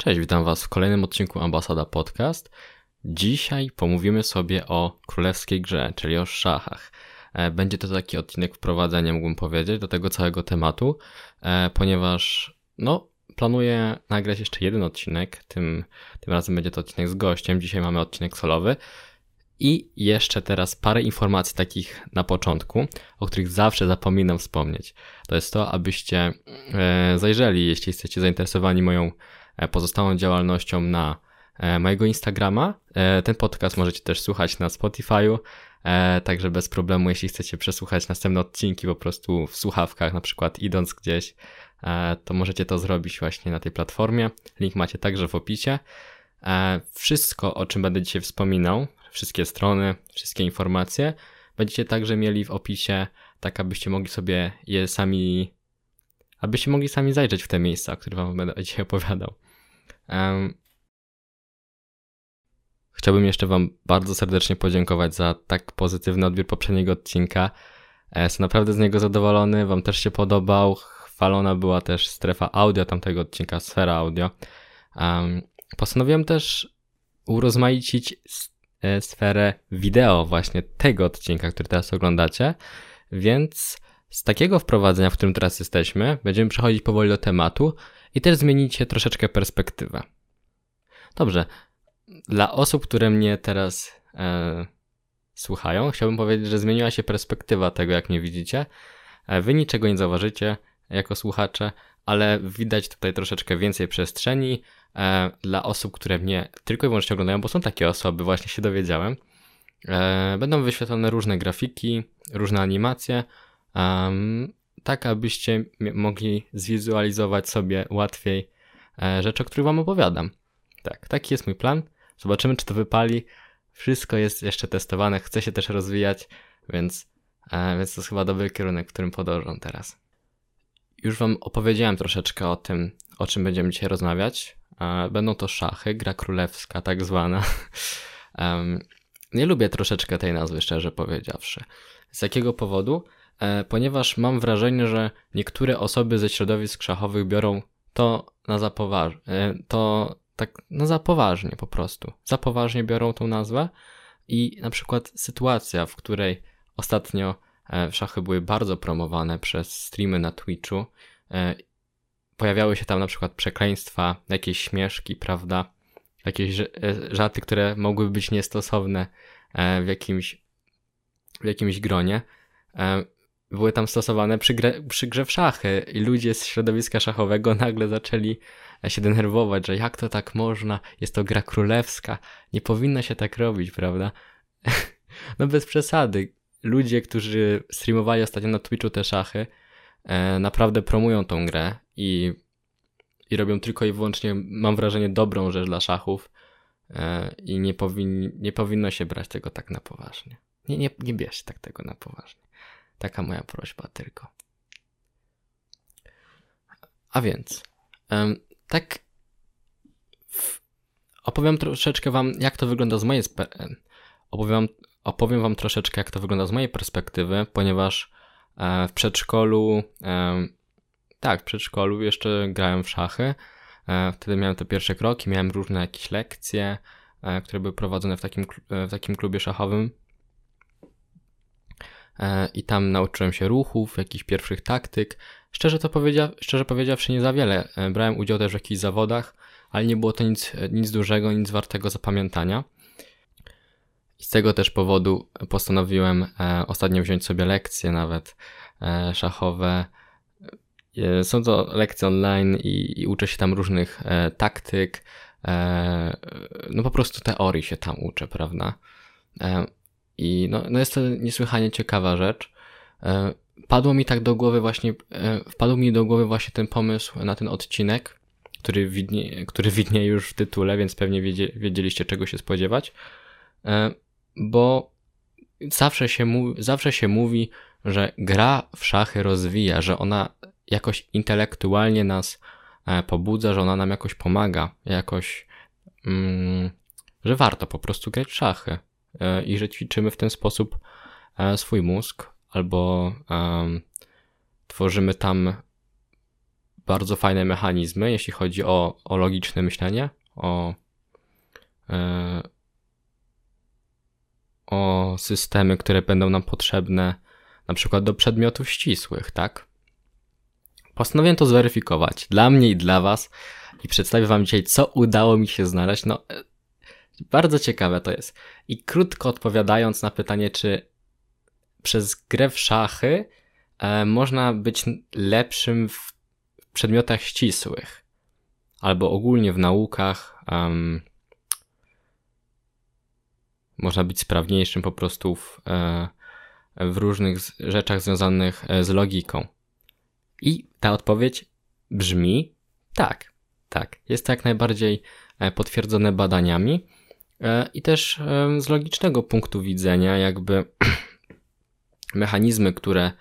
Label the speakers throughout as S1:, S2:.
S1: Cześć, witam Was w kolejnym odcinku Ambasada Podcast. Dzisiaj pomówimy sobie o królewskiej grze, czyli o szachach. E, będzie to taki odcinek wprowadzenia, mógłbym powiedzieć, do tego całego tematu, e, ponieważ no, planuję nagrać jeszcze jeden odcinek. Tym, tym razem będzie to odcinek z gościem. Dzisiaj mamy odcinek solowy. I jeszcze teraz parę informacji takich na początku, o których zawsze zapominam wspomnieć. To jest to, abyście e, zajrzeli, jeśli jesteście zainteresowani moją pozostałą działalnością na e, mojego Instagrama. E, ten podcast możecie też słuchać na Spotify'u, także bez problemu, jeśli chcecie przesłuchać następne odcinki po prostu w słuchawkach, na przykład idąc gdzieś, to możecie to zrobić właśnie na tej platformie. Link macie także w opisie. Wszystko, o czym będę dzisiaj wspominał, wszystkie strony, wszystkie informacje, będziecie także mieli w opisie, tak abyście mogli sobie je sami, abyście mogli sami zajrzeć w te miejsca, o których wam będę dzisiaj opowiadał. Chciałbym jeszcze Wam bardzo serdecznie podziękować za tak pozytywny odbiór poprzedniego odcinka. E, jestem naprawdę z niego zadowolony, Wam też się podobał. Chwalona była też strefa audio tamtego odcinka, sfera audio. Postanowiłem też urozmaicić e, sferę wideo właśnie tego odcinka, który teraz oglądacie, więc z takiego wprowadzenia, w którym teraz jesteśmy, będziemy przechodzić powoli do tematu i też zmienicie troszeczkę perspektywę. Dobrze. Dla osób, które mnie teraz e, słuchają, chciałbym powiedzieć, że zmieniła się perspektywa tego, jak mnie widzicie. E, wy niczego nie zauważycie jako słuchacze, ale widać tutaj troszeczkę więcej przestrzeni e, dla osób, które mnie tylko i wyłącznie oglądają, bo są takie osoby, właśnie się dowiedziałem. E, będą wyświetlone różne grafiki, różne animacje, tak abyście mogli zwizualizować sobie łatwiej e, rzeczy, o których Wam opowiadam. Tak, taki jest mój plan. Zobaczymy, czy to wypali. Wszystko jest jeszcze testowane, chce się też rozwijać, więc, e, więc to jest chyba dobry kierunek, w którym podążam teraz. Już Wam opowiedziałem troszeczkę o tym, o czym będziemy dzisiaj rozmawiać. E, będą to szachy, gra królewska, tak zwana. Nie lubię troszeczkę tej nazwy, szczerze powiedziawszy. Z jakiego powodu? E, ponieważ mam wrażenie, że niektóre osoby ze środowisk szachowych biorą to na za poważnie, to tak na za poważnie po prostu. Za poważnie biorą tą nazwę i na przykład sytuacja, w której ostatnio e, szachy były bardzo promowane przez streamy na Twitchu, e, pojawiały się tam na przykład przekleństwa, jakieś śmieszki, prawda? Jakieś żarty, które mogłyby być niestosowne w jakimś, w jakimś gronie były tam stosowane przy, grze, przy grze w szachy i ludzie z środowiska szachowego nagle zaczęli się denerwować, że jak to tak można, jest to gra królewska, nie powinno się tak robić, prawda? no bez przesady. Ludzie, którzy streamowali ostatnio na Twitchu te szachy, e, naprawdę promują tą grę i, i robią tylko i wyłącznie, mam wrażenie, dobrą rzecz dla szachów e, i nie, powin, nie powinno się brać tego tak na poważnie. Nie, nie, nie bierz tak tego na poważnie. Taka moja prośba tylko. A więc, tak opowiem troszeczkę wam, jak to wygląda z mojej opowiem, opowiem wam troszeczkę, jak to wygląda z mojej perspektywy, ponieważ e, w przedszkolu, tak, w przedszkolu jeszcze grałem w szachy. E, wtedy miałem te pierwsze kroki, miałem różne jakieś lekcje, e, które były prowadzone w takim, w takim klubie szachowym. E, i tam nauczyłem się ruchów, jakichś pierwszych taktyk. Szczerze to powiedzia szczerze powiedziawszy nie za wiele. E, brałem udział też w jakichś zawodach, ale nie było to nic, nic dużego, nic wartego zapamiętania. I z tego też powodu postanowiłem e, ostatnio wziąć sobie lekcje nawet szachowe. Są to lekcje online i, i uczę się tam różnych taktyk. No po prostu teorii się tam uczę, prawda? I no, no jest to niesłychanie ciekawa rzecz. E, padło mi tak do głowy właśnie, e, wpadł mi do głowy właśnie ten pomysł na ten odcinek, który widnie, który widnieje już w tytule, więc pewnie wiedzie, wiedzieliście czego się spodziewać. E, bo zawsze się, mówi, zawsze się mówi, że gra w szachy rozwija, że ona jakoś intelektualnie nas pobudza, że ona nam jakoś pomaga, jakoś, mm, że warto po prostu grać w szachy. E, i że ćwiczymy w ten sposób e, swój mózg albo tworzymy tam bardzo fajne mechanizmy, jeśli chodzi o, o logiczne myślenie, o, e, o systemy, które będą nam potrzebne na przykład do przedmiotów ścisłych, tak? Postanowiłem to zweryfikować dla mnie i dla Was i przedstawię Wam dzisiaj, co udało mi się znaleźć. No, bardzo ciekawe to jest. I krótko odpowiadając na pytanie, czy przez grę w szachy e, można być lepszym w przedmiotach ścisłych albo ogólnie w naukach. Um, można być sprawniejszym po prostu w, e, w różnych rzeczach związanych e, z logiką. I ta odpowiedź brzmi tak, tak. Jest to jak najbardziej e, potwierdzone badaniami i też z logicznego punktu widzenia, jakby mechanizmy, które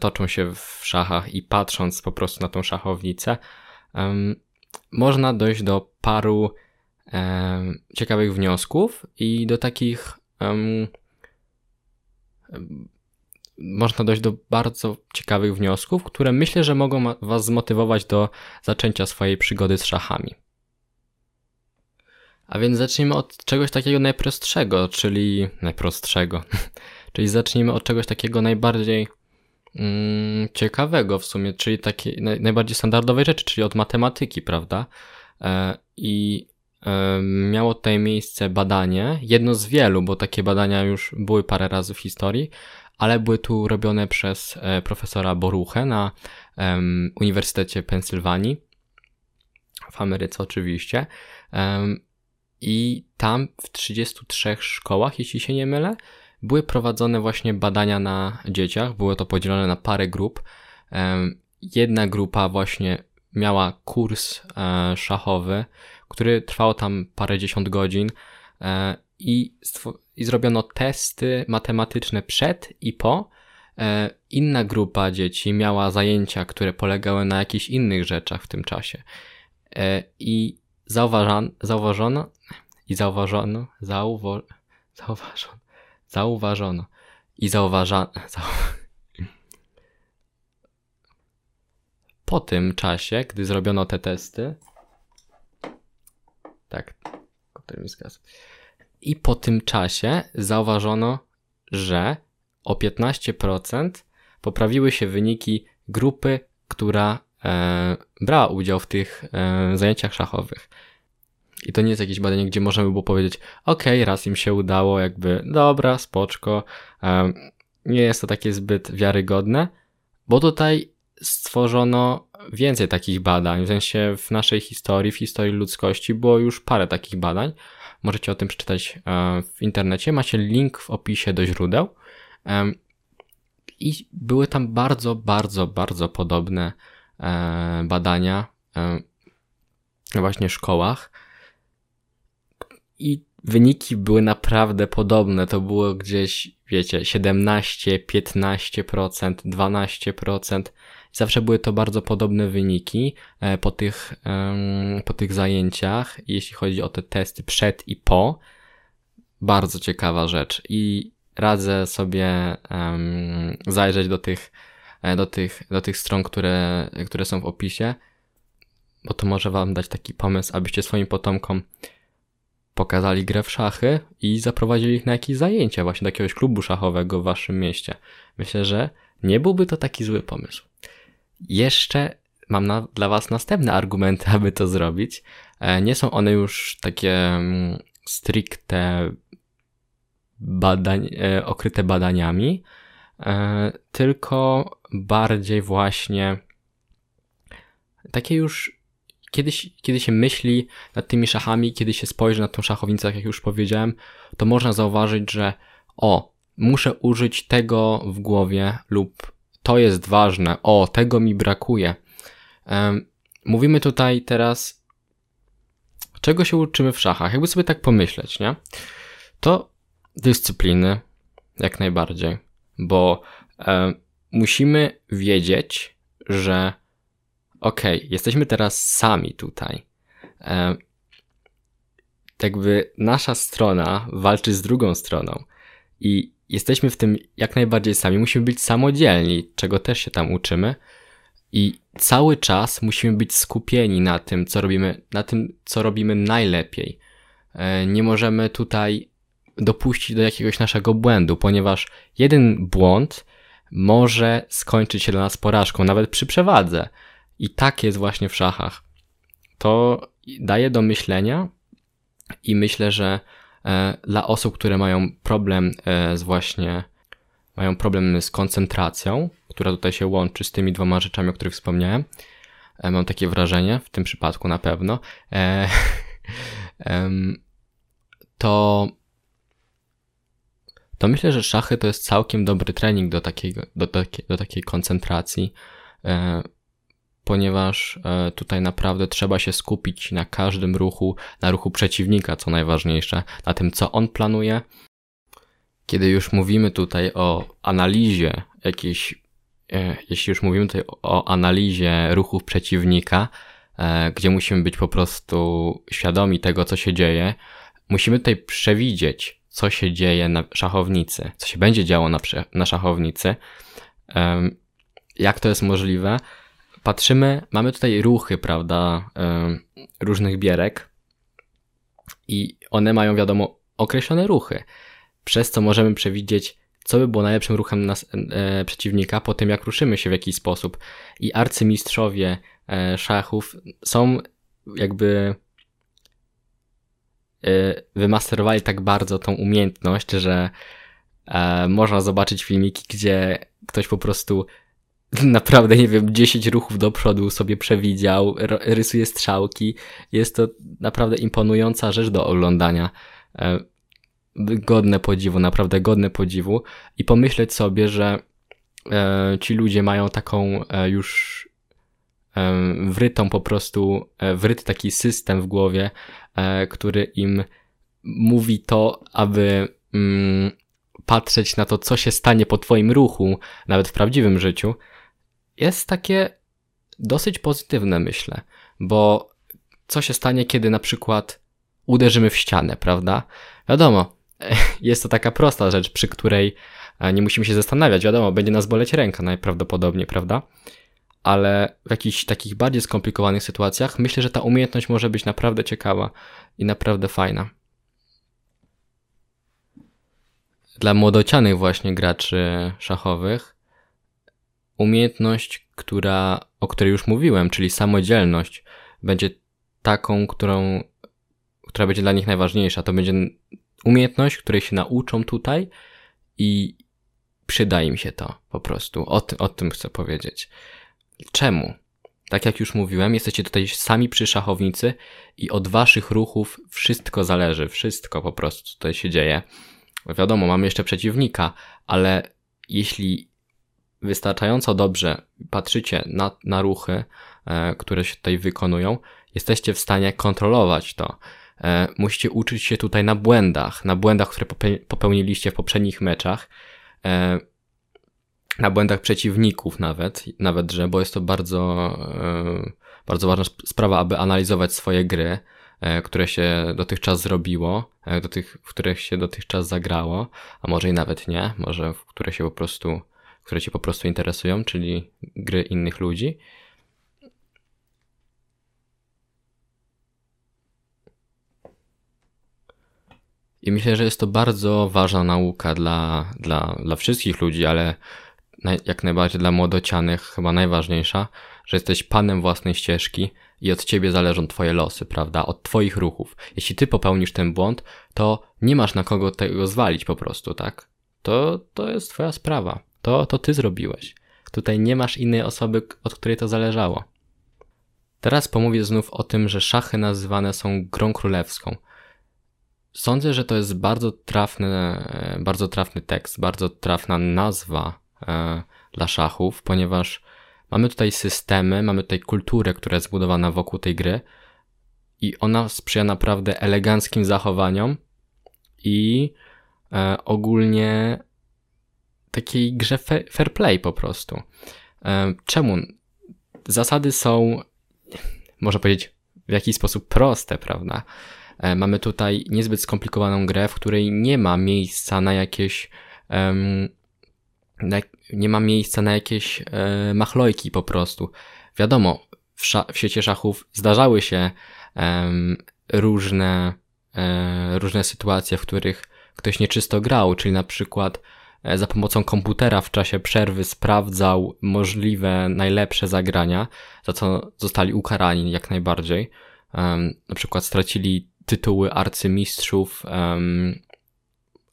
S1: toczą się w szachach i patrząc po prostu na tą szachownicę, można dojść do paru ciekawych wniosków i do takich można dojść do bardzo ciekawych wniosków, które myślę, że mogą Was zmotywować do zaczęcia swojej przygody z szachami. A więc zacznijmy od czegoś takiego najprostszego, czyli najprostszego, czyli zacznijmy od czegoś takiego najbardziej mm, ciekawego w sumie, czyli takiej naj, najbardziej standardowej rzeczy, czyli od matematyki, prawda? E, I miało tutaj miejsce badanie, jedno z wielu, bo takie badania już były parę razy w historii, ale były tu robione przez e, profesora Boruchę na Uniwersytecie Pensylwanii, w Ameryce oczywiście. I tam w 33 szkołach, jeśli się nie mylę, były prowadzone właśnie badania na dzieciach. Było to podzielone na parę grup. Jedna grupa właśnie miała kurs e, szachowy, który trwał tam parę dziesiąt godzin e, i, i zrobiono testy matematyczne przed i po. E, inna grupa dzieci miała zajęcia, które polegały na jakichś innych rzeczach w tym czasie. I zauważano, zauważono i zauważono, zauwo, zauważono, zauważono i zauważano, zau... po tym czasie, gdy zrobiono te testy, tak. Komputer mi zgasł. I po tym czasie zauważono, że o 15% poprawiły się wyniki grupy, która e, brała udział w tych e, zajęciach szachowych. I to nie jest jakieś badanie, gdzie możemy było powiedzieć, ok, raz im się udało, jakby dobra, spoczko. E, nie jest to takie zbyt wiarygodne, bo tutaj stworzono więcej takich badań. W sensie w naszej historii, w historii ludzkości było już parę takich badań. Możecie o tym przeczytać e, w internecie. Macie link w opisie do źródeł. I były tam bardzo, bardzo, bardzo podobne e, badania właśnie w szkołach. I wyniki były naprawdę podobne. To było gdzieś, wiecie, 17, 15%, 12%. Zawsze były to bardzo podobne wyniki e, po tych, po tych zajęciach, jeśli chodzi o te testy przed i po. Bardzo ciekawa rzecz i radzę sobie zajrzeć do tych, e, do tych, do tych stron, które, które są w opisie, bo to może Wam dać taki pomysł, abyście swoim potomkom pokazali grę w szachy i zaprowadzili ich na jakieś zajęcia, właśnie do jakiegoś klubu szachowego w Waszym mieście. Myślę, że nie byłby to taki zły pomysł. Jeszcze mam na, dla Was następne argumenty, aby to zrobić. E, nie są one już takie mm, stricte badań, e, okryte badaniami, e, tylko bardziej właśnie takie już kiedyś, kiedy się myśli nad tymi szachami, kiedy się spojrzy na tą szachownicę, jak już powiedziałem, to można zauważyć, że o, muszę użyć tego w głowie lub to jest ważne, o, tego mi brakuje. Mówimy tutaj teraz, czego się uczymy w szachach. Jakby sobie tak pomyśleć, nie? To dyscypliny, jak najbardziej, bo musimy wiedzieć, że okej, okay, jesteśmy teraz sami tutaj. E, jakby nasza strona walczy z drugą stroną i jesteśmy w tym jak najbardziej sami. Musimy być samodzielni, czego też się tam uczymy. I cały czas musimy być skupieni na tym, co robimy, na tym, co robimy najlepiej. E, nie możemy tutaj dopuścić do jakiegoś naszego błędu, ponieważ jeden błąd może skończyć się dla nas porażką, nawet przy przewadze. I tak jest właśnie w szachach. To daje do myślenia i myślę, że e, dla osób, które mają problem e, z właśnie, mają problem z koncentracją, która tutaj się łączy z tymi dwoma rzeczami, o których wspomniałem, e, mam takie wrażenie, w tym przypadku na pewno, to to myślę, że szachy to jest całkiem dobry trening do, takiego, do, takiej, do takiej koncentracji, ponieważ e, tutaj naprawdę trzeba się skupić na każdym ruchu, na ruchu przeciwnika, co najważniejsze, na tym, co on planuje. Kiedy już mówimy tutaj o analizie jakiejś, e, jeśli już mówimy tutaj o analizie ruchów przeciwnika, e, gdzie musimy być po prostu świadomi tego, co się dzieje, musimy tutaj przewidzieć, co się dzieje na szachownicy, co się będzie działo na, na szachownicy, jak to jest możliwe. Patrzymy, mamy tutaj ruchy, prawda, różnych bierek i one mają, wiadomo, określone ruchy, przez co możemy przewidzieć, co by było najlepszym ruchem nas, e, przeciwnika po tym, jak ruszymy się w jakiś sposób. I arcymistrzowie e, szachów są jakby Y, wymasterowali tak bardzo tą umiejętność, że e, można zobaczyć filmiki, gdzie ktoś po prostu naprawdę, nie wiem, 10 ruchów do przodu sobie przewidział, rysuje strzałki. Jest to naprawdę imponująca rzecz do oglądania. E, godne podziwu, naprawdę godne podziwu. I pomyśleć sobie, że e, ci ludzie mają taką już wrytą po prostu, wryty taki system w głowie, E, który im mówi to, aby mm, patrzeć na to, co się stanie po Twoim ruchu, nawet w prawdziwym życiu, jest takie dosyć pozytywne, myślę, bo co się stanie, kiedy na przykład uderzymy w ścianę, prawda? Wiadomo, jest to taka prosta rzecz, przy której e, nie musimy się zastanawiać, wiadomo, będzie nas boleć ręka najprawdopodobniej, prawda? ale w jakichś takich bardziej skomplikowanych sytuacjach myślę, że ta umiejętność może być naprawdę ciekawa i naprawdę fajna. Dla młodocianych właśnie graczy szachowych umiejętność, która, o której już mówiłem, czyli samodzielność, będzie taką, którą, która będzie dla nich najważniejsza. To będzie umiejętność, której się nauczą tutaj i przyda im się to po prostu. O, ty, o tym chcę powiedzieć. Czemu? Tak jak już mówiłem, jesteście tutaj sami przy szachownicy i od waszych ruchów wszystko zależy, wszystko po prostu tutaj się dzieje. Wiadomo, mamy jeszcze przeciwnika, ale jeśli wystarczająco dobrze patrzycie na, na ruchy, e, które się tutaj wykonują, jesteście w stanie kontrolować to. E, musicie uczyć się tutaj na błędach, na błędach, które popełniliście w poprzednich meczach. E, na błędach przeciwników nawet, nawet, że, bo jest to bardzo, bardzo ważna sprawa, aby analizować swoje gry, które się dotychczas zrobiło, do tych, w których się dotychczas zagrało, a może i nawet nie, może w które się po prostu, które cię po prostu interesują, czyli gry innych ludzi. I myślę, że jest to bardzo ważna nauka dla, dla, dla wszystkich ludzi, ale jak najbardziej dla młodocianych chyba najważniejsza, że jesteś panem własnej ścieżki i od ciebie zależą twoje losy, prawda? Od twoich ruchów. Jeśli ty popełnisz ten błąd, to nie masz na kogo tego zwalić po prostu, tak? To, to jest twoja sprawa. To, to ty zrobiłeś. Tutaj nie masz innej osoby, od której to zależało. Teraz pomówię znów o tym, że szachy nazywane są grą królewską. Sądzę, że to jest bardzo trafny, bardzo trafny tekst, bardzo trafna nazwa E, dla szachów, ponieważ mamy tutaj systemy, mamy tutaj kulturę, która jest zbudowana wokół tej gry i ona sprzyja naprawdę eleganckim zachowaniom i e, ogólnie takiej grze fair play po prostu. E, czemu? Zasady są, można powiedzieć, w jakiś sposób proste, prawda? Mamy tutaj niezbyt skomplikowaną grę, w której nie ma miejsca na jakieś nie ma miejsca na jakieś e, machlojki po prostu. wiadomo, w, w świecie szachów zdarzały się różne, e, różne sytuacje, w których ktoś nieczysto grał, czyli na przykład e, za pomocą komputera w czasie przerwy sprawdzał możliwe najlepsze zagrania, za co zostali ukarani jak najbardziej. Um, na przykład stracili tytuły arcymistrzów um,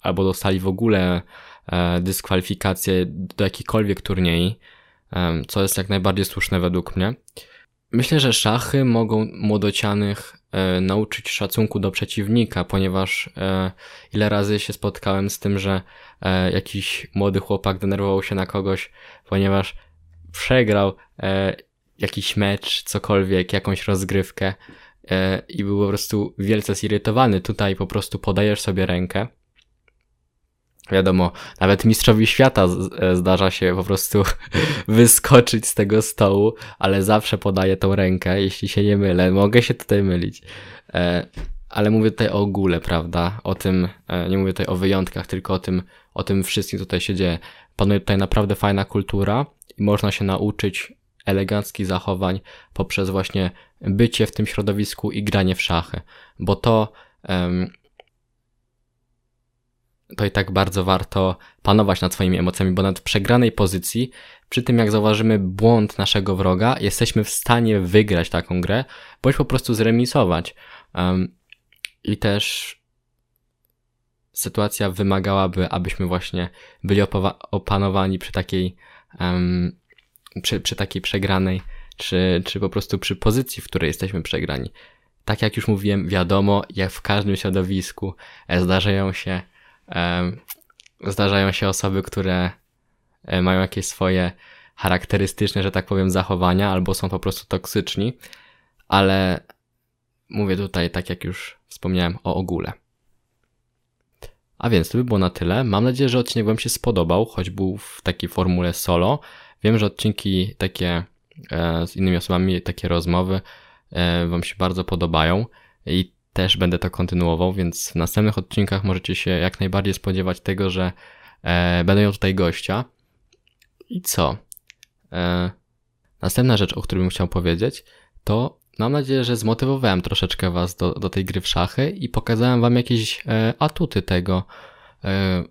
S1: albo dostali w ogóle e, do jakichkolwiek turniej, um, co jest jak najbardziej słuszne według mnie. Myślę, że szachy mogą młodocianych e, nauczyć szacunku do przeciwnika, ponieważ e, ile razy się spotkałem z tym, że e, jakiś młody chłopak denerwował się na kogoś, ponieważ przegrał e, jakiś mecz, cokolwiek, jakąś rozgrywkę e, i był po prostu wielce zirytowany. Tutaj po prostu podajesz sobie rękę. Wiadomo, nawet mistrzowi świata e, zdarza się po prostu wyskoczyć z tego stołu, ale zawsze podaję tą rękę, jeśli się nie mylę. Mogę się tutaj mylić. E, ale mówię tutaj o ogóle, prawda? O tym, e, nie mówię tutaj o wyjątkach, tylko o tym, o tym wszystkim, tutaj się dzieje. Panuje tutaj naprawdę fajna kultura i można się nauczyć eleganckich zachowań poprzez właśnie bycie w tym środowisku i granie w szachy. Bo to, em, to i tak bardzo warto panować nad swoimi emocjami, bo w przegranej pozycji, przy tym jak zauważymy błąd naszego wroga, jesteśmy w stanie wygrać taką grę, bądź po prostu zremisować. Um, I też sytuacja wymagałaby, abyśmy właśnie byli opanowani przy takiej, um, przy, przy takiej przegranej, czy, czy po prostu przy pozycji, w której jesteśmy przegrani. Tak jak już mówiłem, wiadomo, jak w każdym środowisku e, zdarzają się zdarzają się osoby, które e, mają jakieś swoje charakterystyczne, że tak powiem, zachowania, albo są po prostu toksyczni, ale mówię tutaj, tak jak już wspomniałem, o ogóle. A więc to by było na tyle. Mam nadzieję, że odcinek Wam się spodobał, choć był w takiej formule solo. Wiem, że odcinki takie e, z innymi osobami, takie rozmowy e, Wam się bardzo podobają i też będę to kontynuował, więc w następnych odcinkach możecie się jak najbardziej spodziewać tego, że e, będę miał tutaj gościa. I co? E, następna rzecz, o której bym chciał powiedzieć, to mam nadzieję, że zmotywowałem troszeczkę Was do, do tej gry w szachy i pokazałem Wam jakieś e, atuty tego e,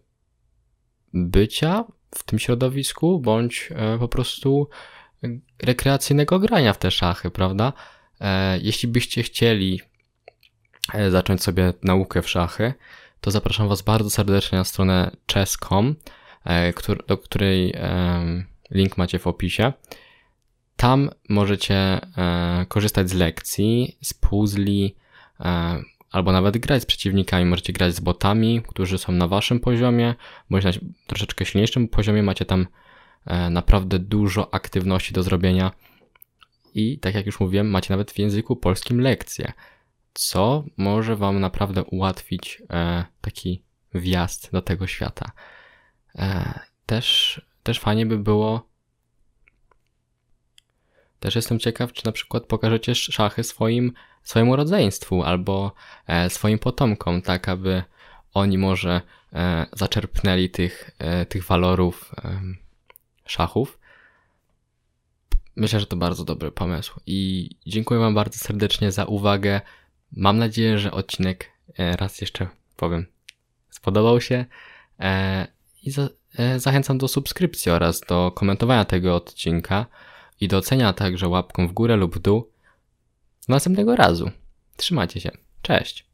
S1: bycia w tym środowisku, bądź e, po prostu rekreacyjnego grania w te szachy, prawda? E, jeśli byście chcieli zacząć sobie naukę w szachy, to zapraszam Was bardzo serdecznie na stronę chess.com, e, do której link macie w opisie. Tam możecie e, korzystać z lekcji, z puzli, e, albo nawet grać z przeciwnikami. Możecie grać z botami, którzy są na waszym poziomie, bądź na troszeczkę silniejszym poziomie. Macie tam e, naprawdę dużo aktywności do zrobienia. I tak jak już mówiłem, macie nawet w języku polskim lekcje, co może wam naprawdę ułatwić e, taki wjazd do tego świata. E, też, też fajnie by było też jestem ciekaw, czy na przykład pokażecie szachy swoim, swojemu rodzeństwu albo e, swoim potomkom, tak aby oni może zaczerpnęli tych, tych walorów szachów. Myślę, że to bardzo dobry pomysł i dziękuję Wam bardzo serdecznie za uwagę. Mam nadzieję, że odcinek, e, raz jeszcze powiem, spodobał się e, i za, e, zachęcam do subskrypcji oraz do komentowania tego odcinka i do ocenia także łapką w górę lub w dół. Do następnego razu. Trzymajcie się. Cześć.